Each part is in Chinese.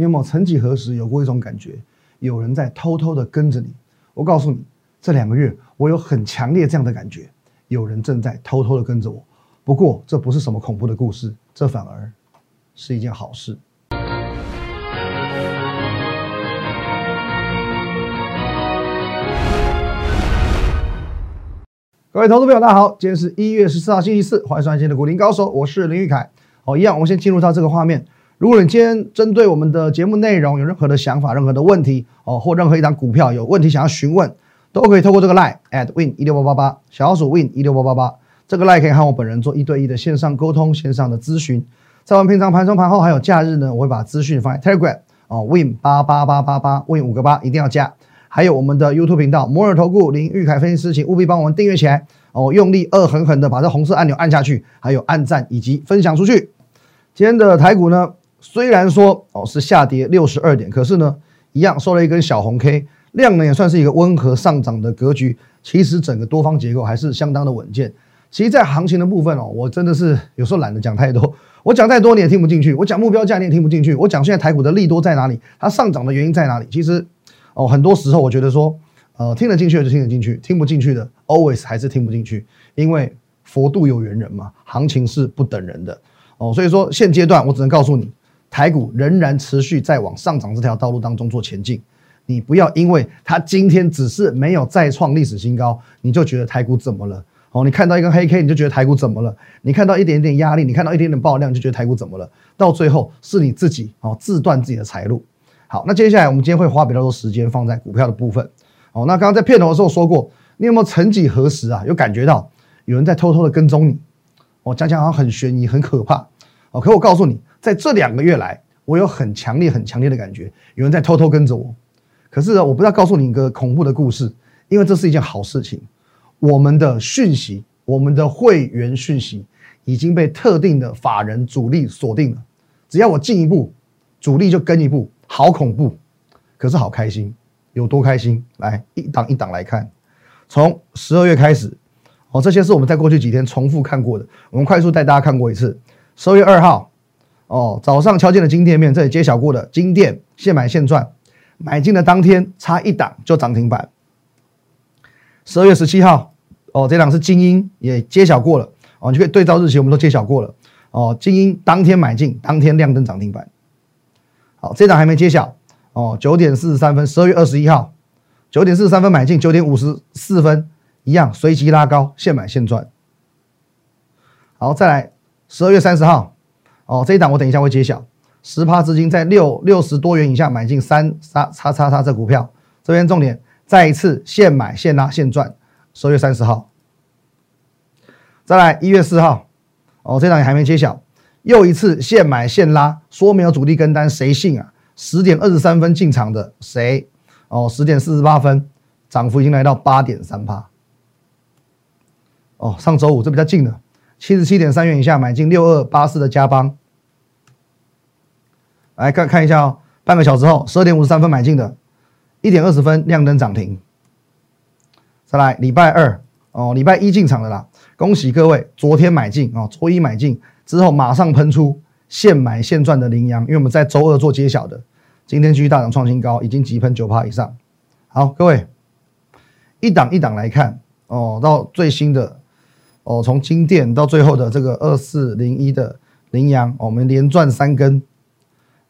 你有没有曾几何时有过一种感觉，有人在偷偷的跟着你？我告诉你，这两个月我有很强烈这样的感觉，有人正在偷偷的跟着我。不过这不是什么恐怖的故事，这反而是一件好事。各位投资朋友，大家好，今天是一月十四号星期四，欢迎收看今天的股林高手，我是林玉凯。好，一样，我们先进入到这个画面。如果你今天针对我们的节目内容有任何的想法、任何的问题哦，或任何一张股票有问题想要询问，都可以透过这个 line at win 一六八八八小老鼠 win 一六八八八这个 line 可以和我本人做一对一的线上沟通、线上的咨询。在我们平常盘中、盘后还有假日呢，我会把资讯放在 Telegram 哦，win 八八八八八 win 五个八一定要加。还有我们的 YouTube 频道摩尔投顾林玉凯分析师，请务必帮我们订阅起来哦，用力恶狠狠的把这红色按钮按下去，还有按赞以及分享出去。今天的台股呢，虽然说哦是下跌六十二点，可是呢，一样收了一根小红 K，量呢也算是一个温和上涨的格局。其实整个多方结构还是相当的稳健。其实，在行情的部分哦，我真的是有时候懒得讲太多，我讲再多你也听不进去，我讲目标价你也听不进去，我讲现在台股的利多在哪里，它上涨的原因在哪里，其实。哦，很多时候我觉得说，呃，听得进去的就听得进去，听不进去的，always 还是听不进去，因为佛度有缘人嘛，行情是不等人的哦，所以说现阶段我只能告诉你，台股仍然持续在往上涨这条道路当中做前进，你不要因为它今天只是没有再创历史新高，你就觉得台股怎么了？哦，你看到一根黑 K 你就觉得台股怎么了？你看到一点点压力，你看到一点点爆量就觉得台股怎么了？到最后是你自己哦自断自己的财路。好，那接下来我们今天会花比较多时间放在股票的部分。哦，那刚刚在片头的时候说过，你有没有曾几何时啊，有感觉到有人在偷偷的跟踪你？哦讲讲好像很悬疑、很可怕。哦，可我告诉你，在这两个月来，我有很强烈、很强烈的感觉，有人在偷偷跟着我。可是，我不要告诉你一个恐怖的故事，因为这是一件好事情。我们的讯息，我们的会员讯息已经被特定的法人主力锁定了。只要我进一步，主力就跟一步。好恐怖，可是好开心，有多开心？来一档一档来看，从十二月开始，哦，这些是我们在过去几天重复看过的，我们快速带大家看过一次。十二月二号，哦，早上敲进了金店面，这里揭晓过的金店现买现赚，买进的当天差一档就涨停板。十二月十七号，哦，这档是精英，也揭晓过了，哦，你可以对照日期，我们都揭晓过了，哦，精英当天买进，当天亮灯涨停板。好，这档还没揭晓哦。九点四十三分，十二月二十一号，九点四十三分买进，九点五十四分一样随机拉高，现买现赚。好，再来十二月三十号，哦，这一档我等一下会揭晓。十趴资金在六六十多元以下买进三叉叉叉叉这股票，这边重点再一次现买现拉现赚。十二月三十号，再来一月四号，哦，这档也还没揭晓。又一次现买现拉，说没有主力跟单，谁信啊？十点二十三分进场的谁？哦，十点四十八分，涨幅已经来到八点三帕。哦，上周五这比较近的，七十七点三元以下买进六二八四的加邦。来看看一下哦，半个小时后十二点五十三分买进的，一点二十分亮灯涨停。再来礼拜二哦，礼拜一进场的啦，恭喜各位，昨天买进哦，周一买进。之后马上喷出现买现赚的羚羊，因为我们在周二做揭晓的，今天继续大涨创新高，已经急喷九趴以上。好，各位一档一档来看哦，到最新的哦，从金店到最后的这个二四零一的羚羊，我们连赚三根，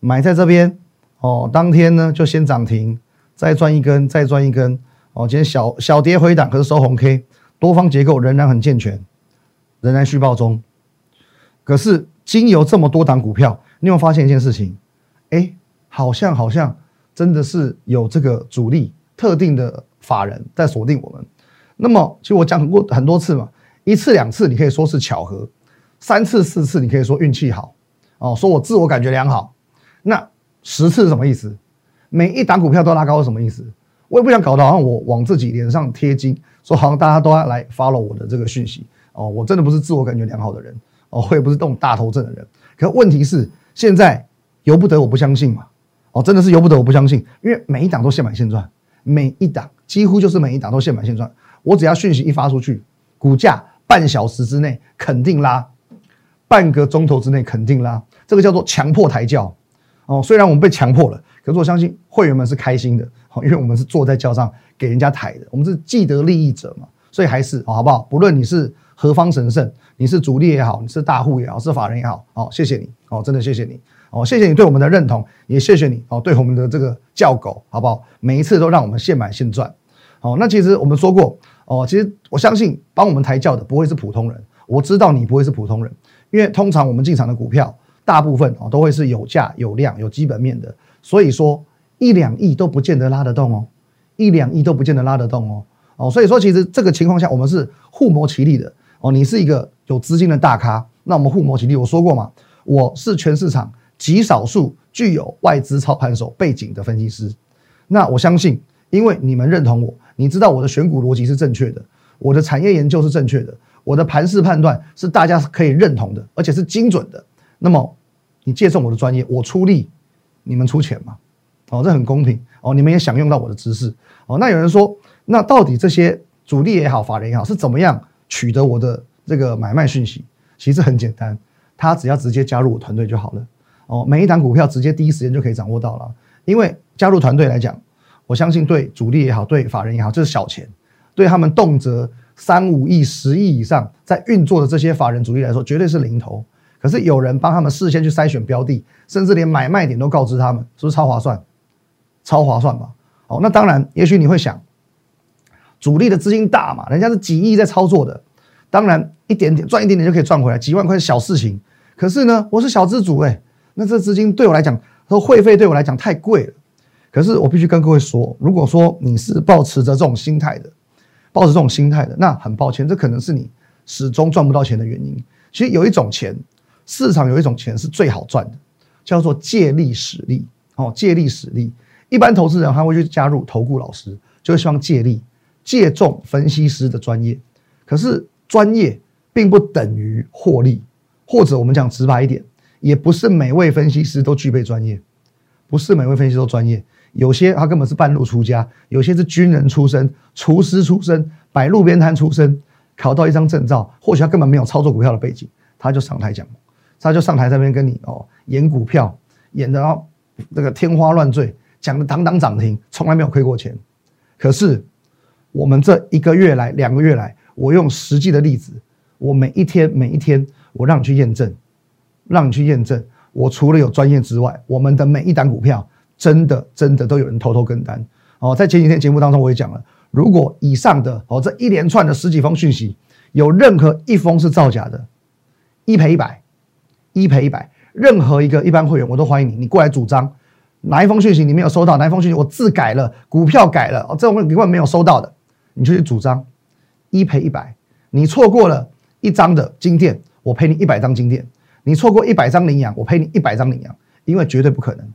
买在这边哦，当天呢就先涨停，再赚一根，再赚一根哦，今天小小跌回档，可是收红 K，多方结构仍然很健全，仍然续报中。可是，经由这么多档股票，你有发现一件事情？哎，好像好像真的是有这个主力特定的法人在锁定我们。那么，其实我讲过很多次嘛，一次两次你可以说是巧合，三次四次你可以说运气好哦，说我自我感觉良好。那十次是什么意思？每一档股票都拉高是什么意思？我也不想搞得好像我往自己脸上贴金，说好像大家都要来 follow 我的这个讯息哦，我真的不是自我感觉良好的人。哦，我也不是这种大头症的人，可问题是现在由不得我不相信嘛？哦，真的是由不得我不相信，因为每一档都现买现赚，每一档几乎就是每一档都现买现赚。我只要讯息一发出去，股价半小时之内肯定拉，半个钟头之内肯定拉，这个叫做强迫抬轿。哦，虽然我们被强迫了，可是我相信会员们是开心的，好，因为我们是坐在轿上给人家抬的，我们是既得利益者嘛，所以还是好不好？不论你是何方神圣，你是主力也好，你是大户也好，是法人也好，哦，谢谢你，哦，真的谢谢你，哦，谢谢你对我们的认同，也谢谢你，哦，对我们的这个叫狗，好不好？每一次都让我们现买现赚，好，那其实我们说过，哦，其实我相信帮我们抬轿的不会是普通人，我知道你不会是普通人，因为通常我们进场的股票。大部分哦都会是有价有量有基本面的，所以说一两亿都不见得拉得动哦，一两亿都不见得拉得动哦。哦，所以说其实这个情况下我们是互谋其利的。哦，你是一个有资金的大咖，那我们互谋其利。我说过嘛，我是全市场极少数具有外资操盘手背景的分析师，那我相信，因为你们认同我，你知道我的选股逻辑是正确的，我的产业研究是正确的，我的盘势判断是大家可以认同的，而且是精准的，那么。你借重我的专业，我出力，你们出钱嘛？哦，这很公平哦，你们也享用到我的知识哦。那有人说，那到底这些主力也好，法人也好，是怎么样取得我的这个买卖讯息？其实很简单，他只要直接加入我团队就好了哦。每一档股票直接第一时间就可以掌握到了，因为加入团队来讲，我相信对主力也好，对法人也好，这是小钱，对他们动辄三五亿、十亿以上在运作的这些法人主力来说，绝对是零头。可是有人帮他们事先去筛选标的，甚至连买卖点都告知他们，是不是超划算？超划算吧？哦，那当然，也许你会想，主力的资金大嘛，人家是几亿在操作的，当然一点点赚一点点就可以赚回来，几万块小事情。可是呢，我是小资主哎，那这资金对我来讲，说会费对我来讲太贵了。可是我必须跟各位说，如果说你是抱持着这种心态的，抱着这种心态的，那很抱歉，这可能是你始终赚不到钱的原因。其实有一种钱。市场有一种钱是最好赚的，叫做借力使力。哦，借力使力，一般投资人他会去加入投顾老师，就希望借力借重分析师的专业。可是专业并不等于获利，或者我们讲直白一点，也不是每位分析师都具备专业，不是每位分析师都专业。有些他根本是半路出家，有些是军人出身、厨师出身、摆路边摊出身，考到一张证照，或许他根本没有操作股票的背景，他就上台讲。他就上台这边跟你哦演股票，演的这个天花乱坠，讲的当当涨停，从来没有亏过钱。可是我们这一个月来、两个月来，我用实际的例子，我每一天每一天，我让你去验证，让你去验证。我除了有专业之外，我们的每一档股票，真的真的都有人偷偷跟单哦。在前几天节目当中，我也讲了，如果以上的哦这一连串的十几封讯息，有任何一封是造假的，一赔一百。一赔一百，任何一个一般会员我都欢迎你，你过来主张。哪一封讯息你没有收到？哪一封讯息我字改了，股票改了，哦，这种你根本没有收到的，你就去主张一赔一百。你错过了一张的金店，我赔你一百张金店；你错过一百张羚羊，我赔你一百张羚羊，因为绝对不可能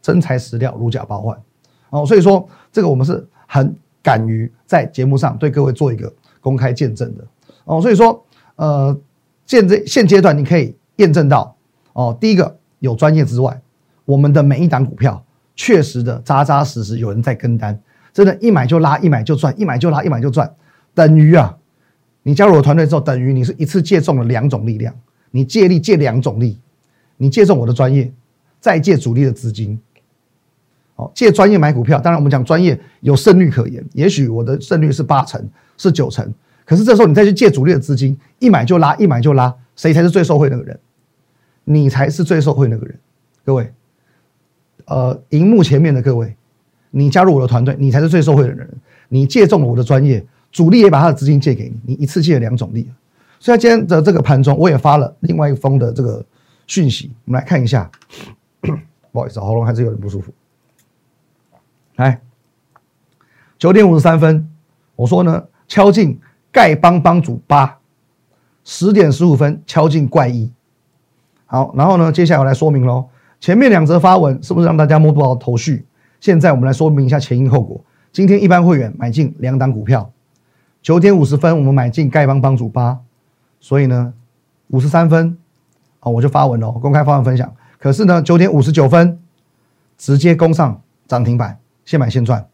真材实料，如假包换。哦，所以说这个我们是很敢于在节目上对各位做一个公开见证的。哦，所以说呃，现这现阶段你可以。验证到哦，第一个有专业之外，我们的每一档股票确实的扎扎实实有人在跟单，真的，一买就拉，一买就赚，一买就拉，一买就赚，等于啊，你加入我团队之后，等于你是一次借中了两种力量，你借力借两种力，你借中我的专业，再借主力的资金，哦，借专业买股票，当然我们讲专业有胜率可言，也许我的胜率是八成，是九成，可是这时候你再去借主力的资金，一买就拉，一买就拉，谁才是最受惠那个人？你才是最受惠那个人，各位，呃，荧幕前面的各位，你加入我的团队，你才是最受惠的人。你借重了我的专业，主力也把他的资金借给你，你一次借了两种力。所以今天的这个盘中，我也发了另外一封的这个讯息，我们来看一下。不好意思，喉咙还是有点不舒服。来，九点五十三分，我说呢，敲进丐帮帮主八，十点十五分敲进怪异。好，然后呢？接下来我来说明喽。前面两则发文是不是让大家摸不着头绪？现在我们来说明一下前因后果。今天一般会员买进两档股票，九点五十分我们买进丐帮帮主八，所以呢，五十三分啊我就发文喽，公开发文分享。可是呢，九点五十九分直接攻上涨停板，现买现赚。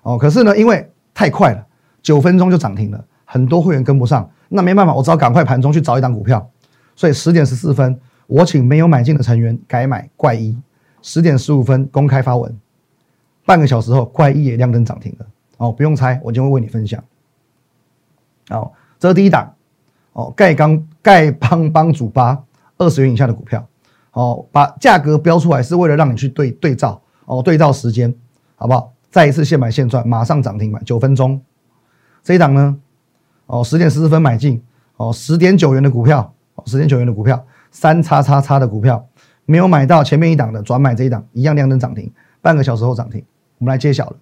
哦，可是呢，因为太快了，九分钟就涨停了，很多会员跟不上，那没办法，我只好赶快盘中去找一档股票。所以十点十四分。我请没有买进的成员改买怪一，十点十五分公开发文，半个小时后怪一也亮灯涨停了。哦，不用猜，我就会为你分享。哦，这是第一档。哦，盖刚盖帮帮主八二十元以下的股票。哦，把价格标出来是为了让你去对对照。哦，对照时间，好不好？再一次现买现赚，马上涨停板，九分钟。这一档呢？哦，十点十四分买进。哦，十点九元的股票，十点九元的股票，三叉叉叉的股票，没有买到前面一档的，转买这一档，一样亮灯涨停，半个小时后涨停。我们来揭晓了。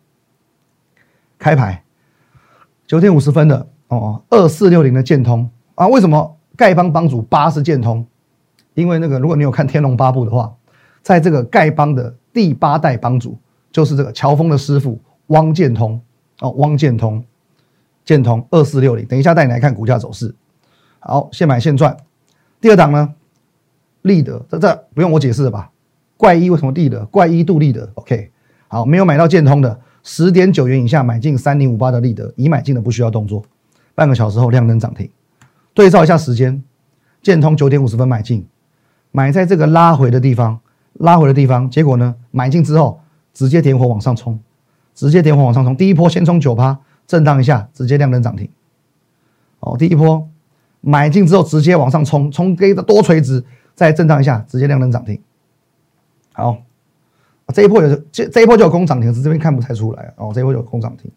开牌九点五十分的哦，二四六零的建通啊，为什么丐帮帮主八是建通？因为那个，如果你有看《天龙八部》的话，在这个丐帮的第八代帮主就是这个乔峰的师傅汪建通哦，汪建通，建通二四六零，等一下带你来看股价走势。好，现买现赚。第二档呢，立德，这这不用我解释了吧？怪一为什么立德？怪一度立德。OK，好，没有买到建通的，十点九元以下买进三零五八的立德，已买进的不需要动作。半个小时后亮灯涨停。对照一下时间，建通九点五十分买进，买在这个拉回的地方，拉回的地方，结果呢，买进之后直接点火往上冲，直接点火往上冲。第一波先冲九趴，震荡一下，直接亮灯涨停。哦，第一波。买进之后直接往上冲，冲给的多垂直，再震荡一下，直接亮灯涨停。好，这一波有这这一波就有空涨停，是这边看不太出来哦。这一波就有空涨停，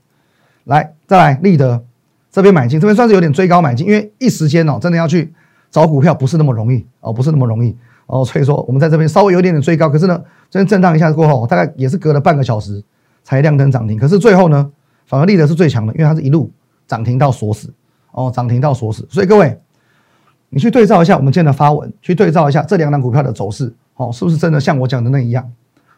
来再来立德这边买进，这边算是有点追高买进，因为一时间哦，真的要去找股票不是那么容易哦，不是那么容易哦，所以说我们在这边稍微有点点追高，可是呢，这边震荡一下过后，大概也是隔了半个小时才亮灯涨停，可是最后呢，反而立德是最强的，因为它是一路涨停到锁死。哦，涨停到锁死，所以各位，你去对照一下我们今天的发文，去对照一下这两档股票的走势，哦，是不是真的像我讲的那一样？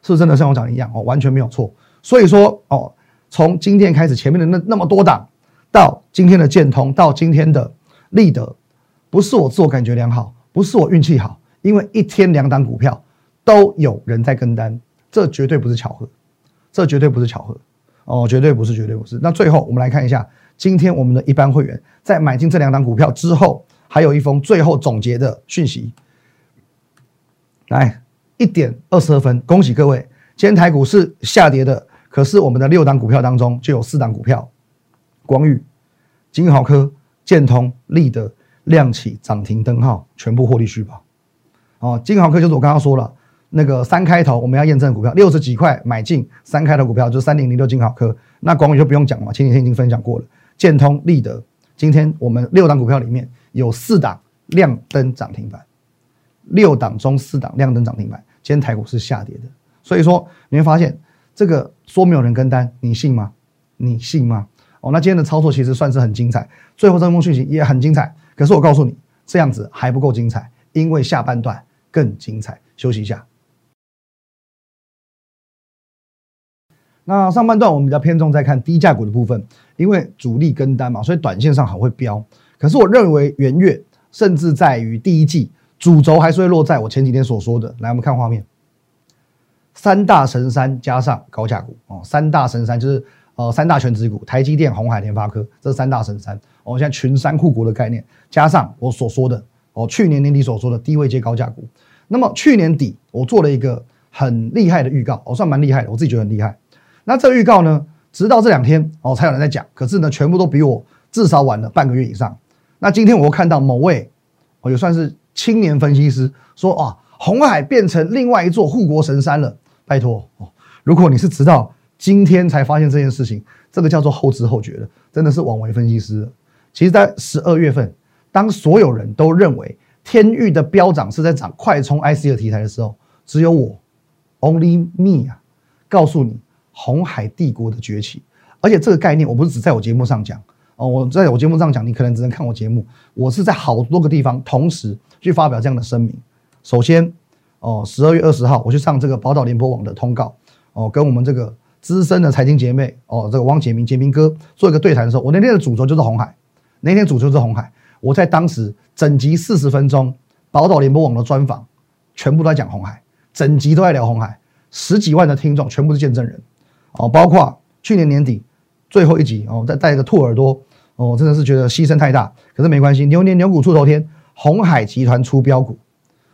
是不是真的像我讲的一样？哦，完全没有错。所以说，哦，从今天开始，前面的那那么多档，到今天的建通，到今天的立德，不是我自我感觉良好，不是我运气好，因为一天两档股票都有人在跟单，这绝对不是巧合，这绝对不是巧合，哦，绝对不是，绝对不是。那最后我们来看一下。今天我们的一般会员在买进这两档股票之后，还有一封最后总结的讯息。来，一点二十二分，恭喜各位！今天台股是下跌的，可是我们的六档股票当中就有四档股票：广宇、金豪科、建通、立德亮起涨停灯号，全部获利续保。哦，金豪科就是我刚刚说了那个三开头我们要验证股票，六十几块买进三开头股票就是三零零六金豪科。那广宇就不用讲了，前几天已经分享过了。建通、立德，今天我们六档股票里面有四档亮灯涨停板，六档中四档亮灯涨停板。今天台股是下跌的，所以说你会发现这个说没有人跟单，你信吗？你信吗？哦，那今天的操作其实算是很精彩，最后这封讯息也很精彩。可是我告诉你，这样子还不够精彩，因为下半段更精彩。休息一下。那上半段我们比较偏重在看低价股的部分，因为主力跟单嘛，所以短线上很会飙。可是我认为元月甚至在于第一季主轴还是会落在我前几天所说的。来，我们看画面，三大神山加上高价股哦，三大神山就是呃三大全值股，台积电、红海、联发科，这三大神山。哦，现在群山护国的概念，加上我所说的哦，去年年底所说的低位接高价股。那么去年底我做了一个很厉害的预告，我算蛮厉害的，我自己觉得很厉害。那这个预告呢，直到这两天哦，才有人在讲。可是呢，全部都比我至少晚了半个月以上。那今天我又看到某位，我，也算是青年分析师说啊，红海变成另外一座护国神山了。拜托哦，如果你是直到今天才发现这件事情，这个叫做后知后觉的，真的是枉为分析师。其实，在十二月份，当所有人都认为天域的飙涨是在涨快充 IC 的题材的时候，只有我，Only me 啊，告诉你。红海帝国的崛起，而且这个概念我不是只在我节目上讲哦，我在我节目上讲，你可能只能看我节目，我是在好多个地方同时去发表这样的声明。首先，哦，十二月二十号我去上这个宝岛联播网的通告，哦，跟我们这个资深的财经姐妹，哦，这个汪杰明杰明哥做一个对谈的时候，我那天的主轴就是红海，那天主轴是红海，我在当时整集四十分钟宝岛联播网的专访，全部都在讲红海，整集都在聊红海，十几万的听众全部是见证人。哦，包括去年年底最后一集哦，再带一个兔耳朵哦，真的是觉得牺牲太大，可是没关系，牛年牛股出头天，红海集团出标股，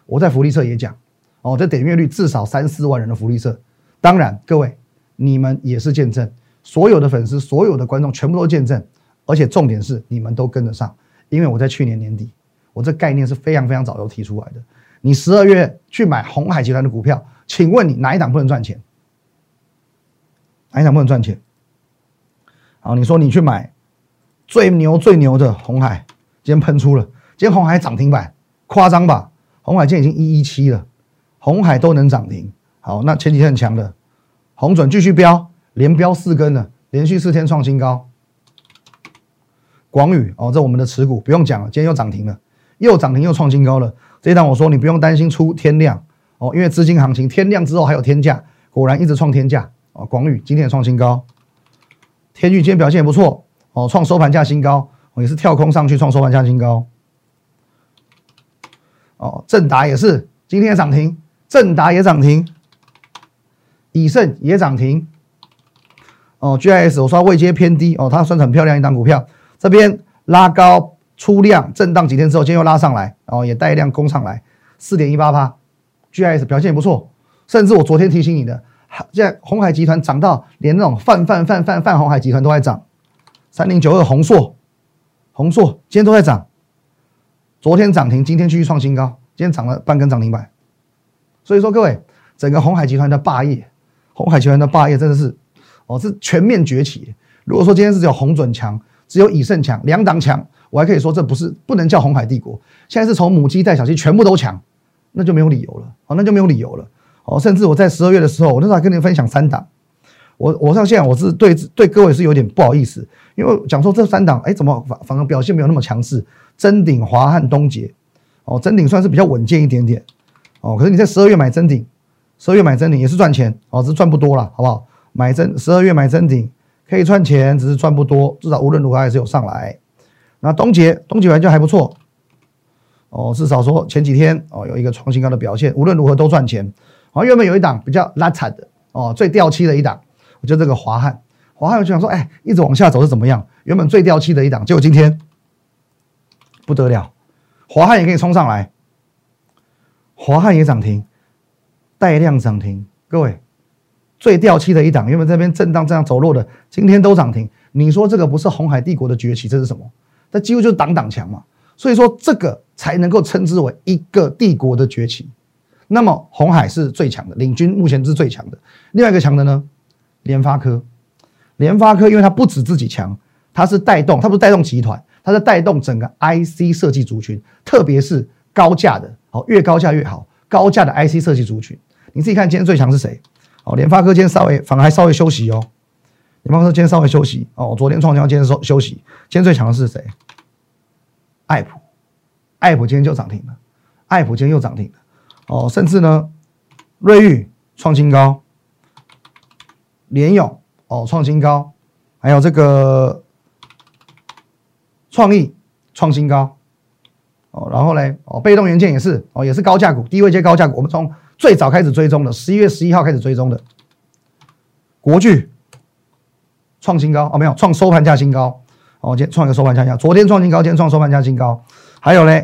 我在福利社也讲哦，这点阅率至少三四万人的福利社。当然，各位你们也是见证，所有的粉丝、所有的观众全部都见证，而且重点是你们都跟得上，因为我在去年年底，我这概念是非常非常早就提出来的。你十二月去买红海集团的股票，请问你哪一档不能赚钱？哪一档不能赚钱？好，你说你去买最牛最牛的红海，今天喷出了，今天红海涨停板，夸张吧？红海今天已经一一七了，红海都能涨停。好，那前几天很强的红准继续飙，连飙四根了，连续四天创新高。广宇哦，这我们的持股不用讲了，今天又涨停了，又涨停又创新高了。这一档我说你不用担心出天量哦，因为资金行情天量之后还有天价，果然一直创天价哦。广宇今天也创新高，天宇今天表现也不错哦，创收盘价新高，也是跳空上去创收盘价新高。哦，正达也是今天涨停，正达也涨停，以盛也涨停。哦，GIS 我说位阶偏低哦，它算是很漂亮一档股票，这边拉高。出量震荡几天之后，今天又拉上来，然后也带一量攻上来，四点一八八，GIS 表现也不错，甚至我昨天提醒你的，现在红海集团涨到连那种泛泛泛泛泛红海集团都在涨，三零九二红硕，红硕今天都在涨，昨天涨停，今天继续创新高，今天涨了半根涨停板，所以说各位，整个红海集团的霸业，红海集团的霸业真的是，哦是全面崛起。如果说今天是只有红准强，只有以盛强，两档强。我还可以说这不是不能叫红海帝国，现在是从母鸡带小鸡全部都强，那就没有理由了，哦，那就没有理由了，哦，甚至我在十二月的时候，我那时候跟你分享三档，我我上线我是对对各位是有点不好意思，因为讲说这三档，哎，怎么反反而表现没有那么强势？真鼎、华汉、东杰，哦，真鼎算是比较稳健一点点，哦，可是你在十二月买真鼎，十二月买真鼎也是赚钱，哦，只是赚不多了，好不好？买真十二月买真鼎可以赚钱，只是赚不多，至少无论如何还是有上来。那东杰，东杰完就还不错，哦，至少说前几天哦有一个创新高的表现，无论如何都赚钱。好，原本有一档比较拉惨的哦，最掉漆的一档，我觉得这个华汉，华汉我就想说，哎，一直往下走是怎么样？原本最掉漆的一档，结果今天不得了，华汉也可以冲上来，华汉也涨停，带量涨停，各位最掉漆的一档，原本这边震荡这样走弱的，今天都涨停，你说这个不是红海帝国的崛起，这是什么？它几乎就是党党强嘛，所以说这个才能够称之为一个帝国的崛起。那么红海是最强的，领军目前是最强的。另外一个强的呢，联发科。联发科因为它不止自己强，它是带动，它不是带动集团，它是带动整个 IC 设计族群，特别是高价的，好越高价越好，高价的 IC 设计族群。你自己看今天最强是谁？哦，联发科今天稍微反而还稍微休息哦。联发科今天稍微休息哦，昨天创新，今天休休息。今天最强的是谁？爱普，爱普今天就涨停了，爱普今天又涨停了哦。甚至呢，瑞昱创新高，联咏哦创新高，还有这个创意创新高哦。然后嘞，哦被动元件也是哦，也是高价股，低位接高价股。我们从最早开始追踪的，十一月十一号开始追踪的国巨。创新高哦，没有创收盘价新高哦，今天创一个收盘价新高。昨天创新高，今天创收盘价新高。还有嘞，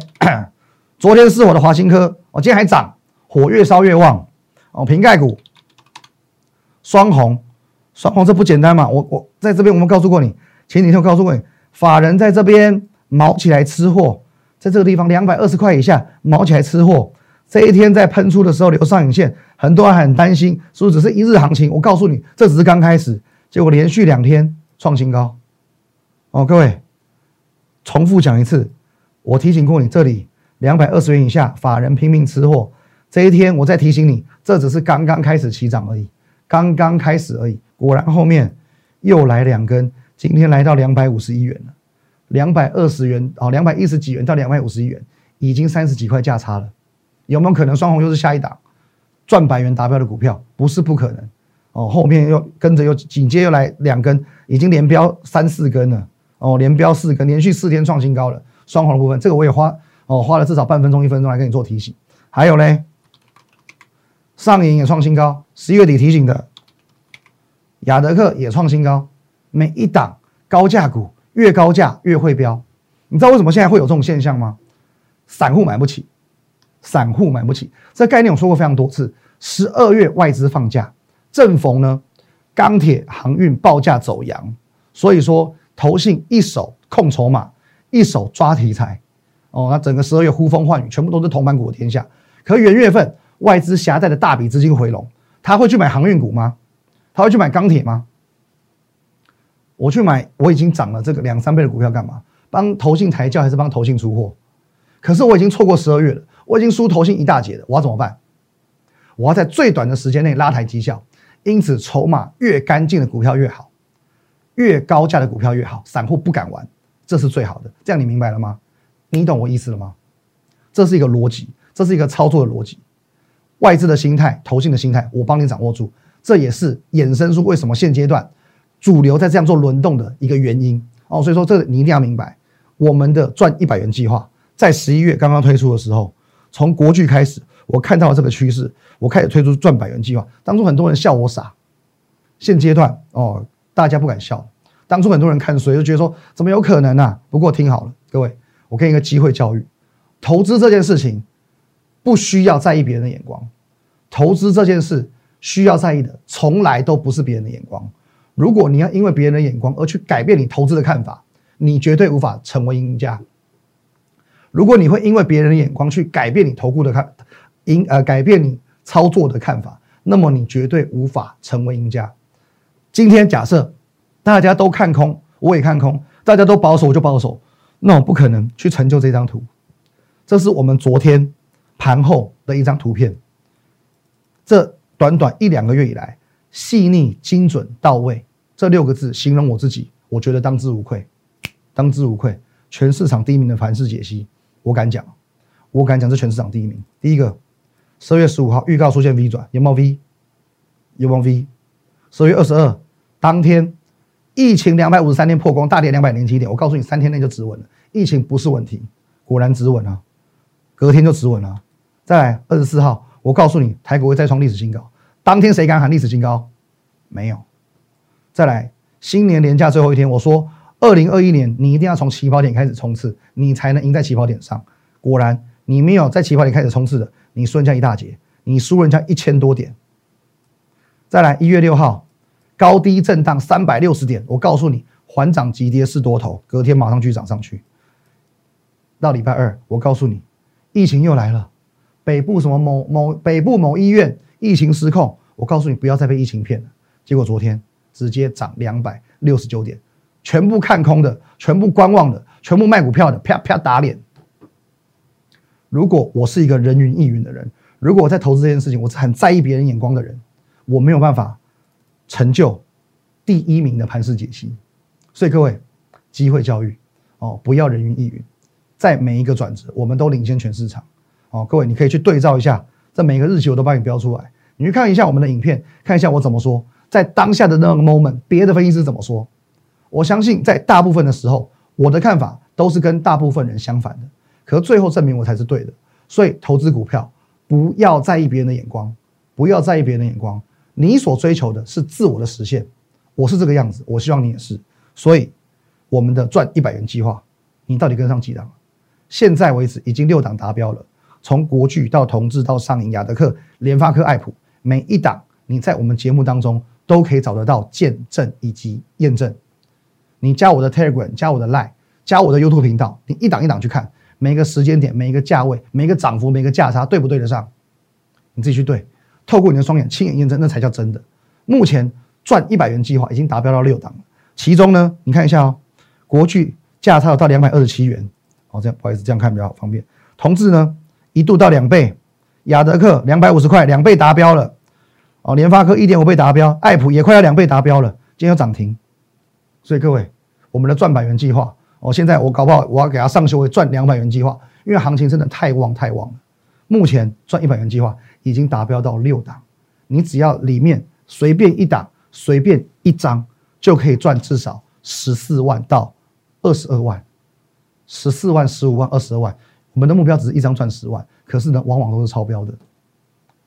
昨天是我的华新科哦，今天还涨，火越烧越旺哦。瓶盖股双红，双红这不简单嘛？我我在这边我们告诉过你，前几天我告诉过你，法人在这边毛起来吃货，在这个地方两百二十块以下毛起来吃货。这一天在喷出的时候留上影线，很多人很担心，是不是只是一日行情？我告诉你，这只是刚开始。结果连续两天创新高，哦，各位，重复讲一次，我提醒过你，这里两百二十元以下，法人拼命吃货。这一天我再提醒你，这只是刚刚开始起涨而已，刚刚开始而已。果然后面又来两根，今天来到两百五十一元了，两百二十元哦，两百一十几元到两百五十一元，已经三十几块价差了。有没有可能双红又是下一档赚百元达标的股票？不是不可能。哦，后面又跟着又紧接又来两根，已经连标三四根了。哦，连标四根，连续四天创新高了。双黄的部分，这个我也花哦花了至少半分钟一分钟来跟你做提醒。还有嘞，上影也创新高，十一月底提醒的，雅德克也创新高。每一档高价股越高价越会飙，你知道为什么现在会有这种现象吗？散户买不起，散户买不起。这概念我说过非常多次。十二月外资放假，正逢呢钢铁航运报价走阳，所以说投信一手控筹码，一手抓题材。哦，那整个十二月呼风唤雨，全部都是铜板股的天下。可元月份外资狭带的大笔资金回笼，他会去买航运股吗？他会去买钢铁吗？我去买，我已经涨了这个两三倍的股票干嘛？帮投信抬轿还是帮投信出货？可是我已经错过十二月了，我已经输投信一大截了，我要怎么办？我要在最短的时间内拉抬绩效，因此筹码越干净的股票越好，越高价的股票越好，散户不敢玩，这是最好的。这样你明白了吗？你懂我意思了吗？这是一个逻辑，这是一个操作的逻辑。外资的心态，投信的心态，我帮你掌握住，这也是衍生出为什么现阶段。主流在这样做轮动的一个原因哦，所以说这你一定要明白，我们的赚一百元计划在十一月刚刚推出的时候，从国巨开始，我看到了这个趋势，我开始推出赚百元计划。当初很多人笑我傻，现阶段哦，大家不敢笑。当初很多人看衰，就觉得说怎么有可能呢？不过听好了，各位，我给你一个机会教育，投资这件事情不需要在意别人的眼光，投资这件事需要在意的从来都不是别人的眼光。如果你要因为别人的眼光而去改变你投资的看法，你绝对无法成为赢家。如果你会因为别人的眼光去改变你投顾的看赢呃改变你操作的看法，那么你绝对无法成为赢家。今天假设大家都看空，我也看空，大家都保守我就保守，那我不可能去成就这张图。这是我们昨天盘后的一张图片。这短短一两个月以来。细腻、精准、到位，这六个字形容我自己，我觉得当之无愧，当之无愧。全市场第一名的盘式解析，我敢讲，我敢讲，这全市场第一名。第一个，十二月十五号预告出现 V 转，有没有 V？有没有 V？十二月二十二当天，疫情两百五十三天破功，大跌两百零七点。我告诉你，三天内就止稳了，疫情不是问题，果然止稳了，隔天就止稳了。再来二十四号，我告诉你，台股会再创历史新高。当天谁敢喊历史新高？没有。再来，新年年假最后一天，我说，二零二一年你一定要从起跑点开始冲刺，你才能赢在起跑点上。果然，你没有在起跑点开始冲刺的，你输人家一大截，你输人家一千多点。再来，一月六号，高低震荡三百六十点，我告诉你，缓涨急跌是多头，隔天马上去涨上去。到礼拜二，我告诉你，疫情又来了，北部什么某某北部某医院。疫情失控，我告诉你不要再被疫情骗了。结果昨天直接涨两百六十九点，全部看空的，全部观望的，全部卖股票的，啪啪打脸。如果我是一个人云亦云的人，如果我在投资这件事情，我是很在意别人眼光的人，我没有办法成就第一名的盘势解析。所以各位，机会教育哦，不要人云亦云，在每一个转折，我们都领先全市场。哦，各位你可以去对照一下。这每个日期我都帮你标出来，你去看一下我们的影片，看一下我怎么说，在当下的那个 moment，别的分析师怎么说？我相信在大部分的时候，我的看法都是跟大部分人相反的，可最后证明我才是对的。所以投资股票不要在意别人的眼光，不要在意别人的眼光，你所追求的是自我的实现。我是这个样子，我希望你也是。所以我们的赚一百元计划，你到底跟上几档？现在为止已经六档达标了。从国巨到同志到上银、雅德克、联发科、爱普，每一档你在我们节目当中都可以找得到见证以及验证。你加我的 Telegram，加我的 Line，加我的 YouTube 频道，你一档一档去看，每一个时间点、每一个价位、每一个涨幅、每一个价差对不对得上？你自己去对，透过你的双眼亲眼验证，那才叫真的。目前赚一百元计划已经达标到六档了，其中呢，你看一下哦，国巨价差有到两百二十七元，好，这样不好意思，这样看比较方便。同志呢？一度到两倍，雅德克两百五十块，两倍达标了。哦，联发科一点五倍达标，爱普也快要两倍达标了，今天要涨停。所以各位，我们的赚百元计划，哦，现在我搞不好我要给他上修为赚两百元计划，因为行情真的太旺太旺了。目前赚一百元计划已经达标到六档，你只要里面随便一档、随便一张，就可以赚至少十四万到二十二万，十四万、十五万、二十二万。我们的目标只是一张赚十万，可是呢，往往都是超标的，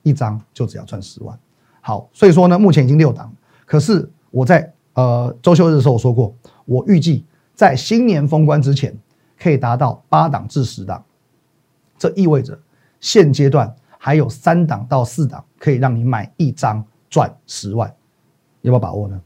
一张就只要赚十万。好，所以说呢，目前已经六档，可是我在呃周休日的时候我说过，我预计在新年封关之前可以达到八档至十档，这意味着现阶段还有三档到四档可以让你买一张赚十万，要不要把握呢？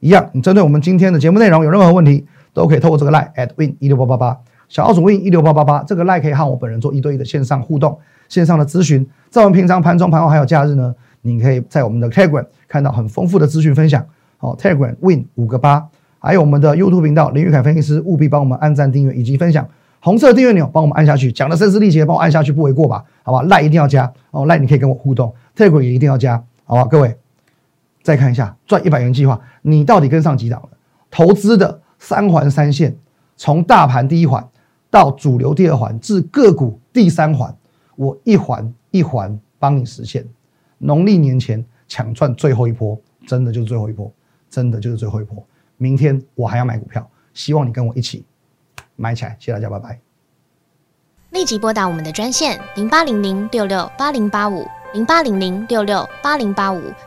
一样，你针对我们今天的节目内容有任何问题，都可以透过这个 line at win 一六八八八，小奥组 win 一六八八八，这个 line 可以和我本人做一对一的线上互动、线上的咨询。在我们平常盘中、盘后还有假日呢，你可以在我们的 Telegram 看到很丰富的资讯分享。好，Telegram win 五个八，还有我们的 YouTube 频道林玉凯分析师，务必帮我们按赞、订阅以及分享。红色订阅钮帮我们按下去，讲的声嘶力竭，帮我按下去不为过吧？好吧，赖一定要加哦，赖你可以跟我互动特股也一定要加，好吧？各位再看一下赚一百元计划，你到底跟上几档了？投资的三环三线，从大盘第一环到主流第二环，至个股第三环，我一环一环帮你实现。农历年前抢赚最后一波，真的就是最后一波，真的就是最后一波。明天我还要买股票，希望你跟我一起。买起来，谢谢大家，拜拜。立即拨打我们的专线零八零零六六八零八五零八零零六六八零八五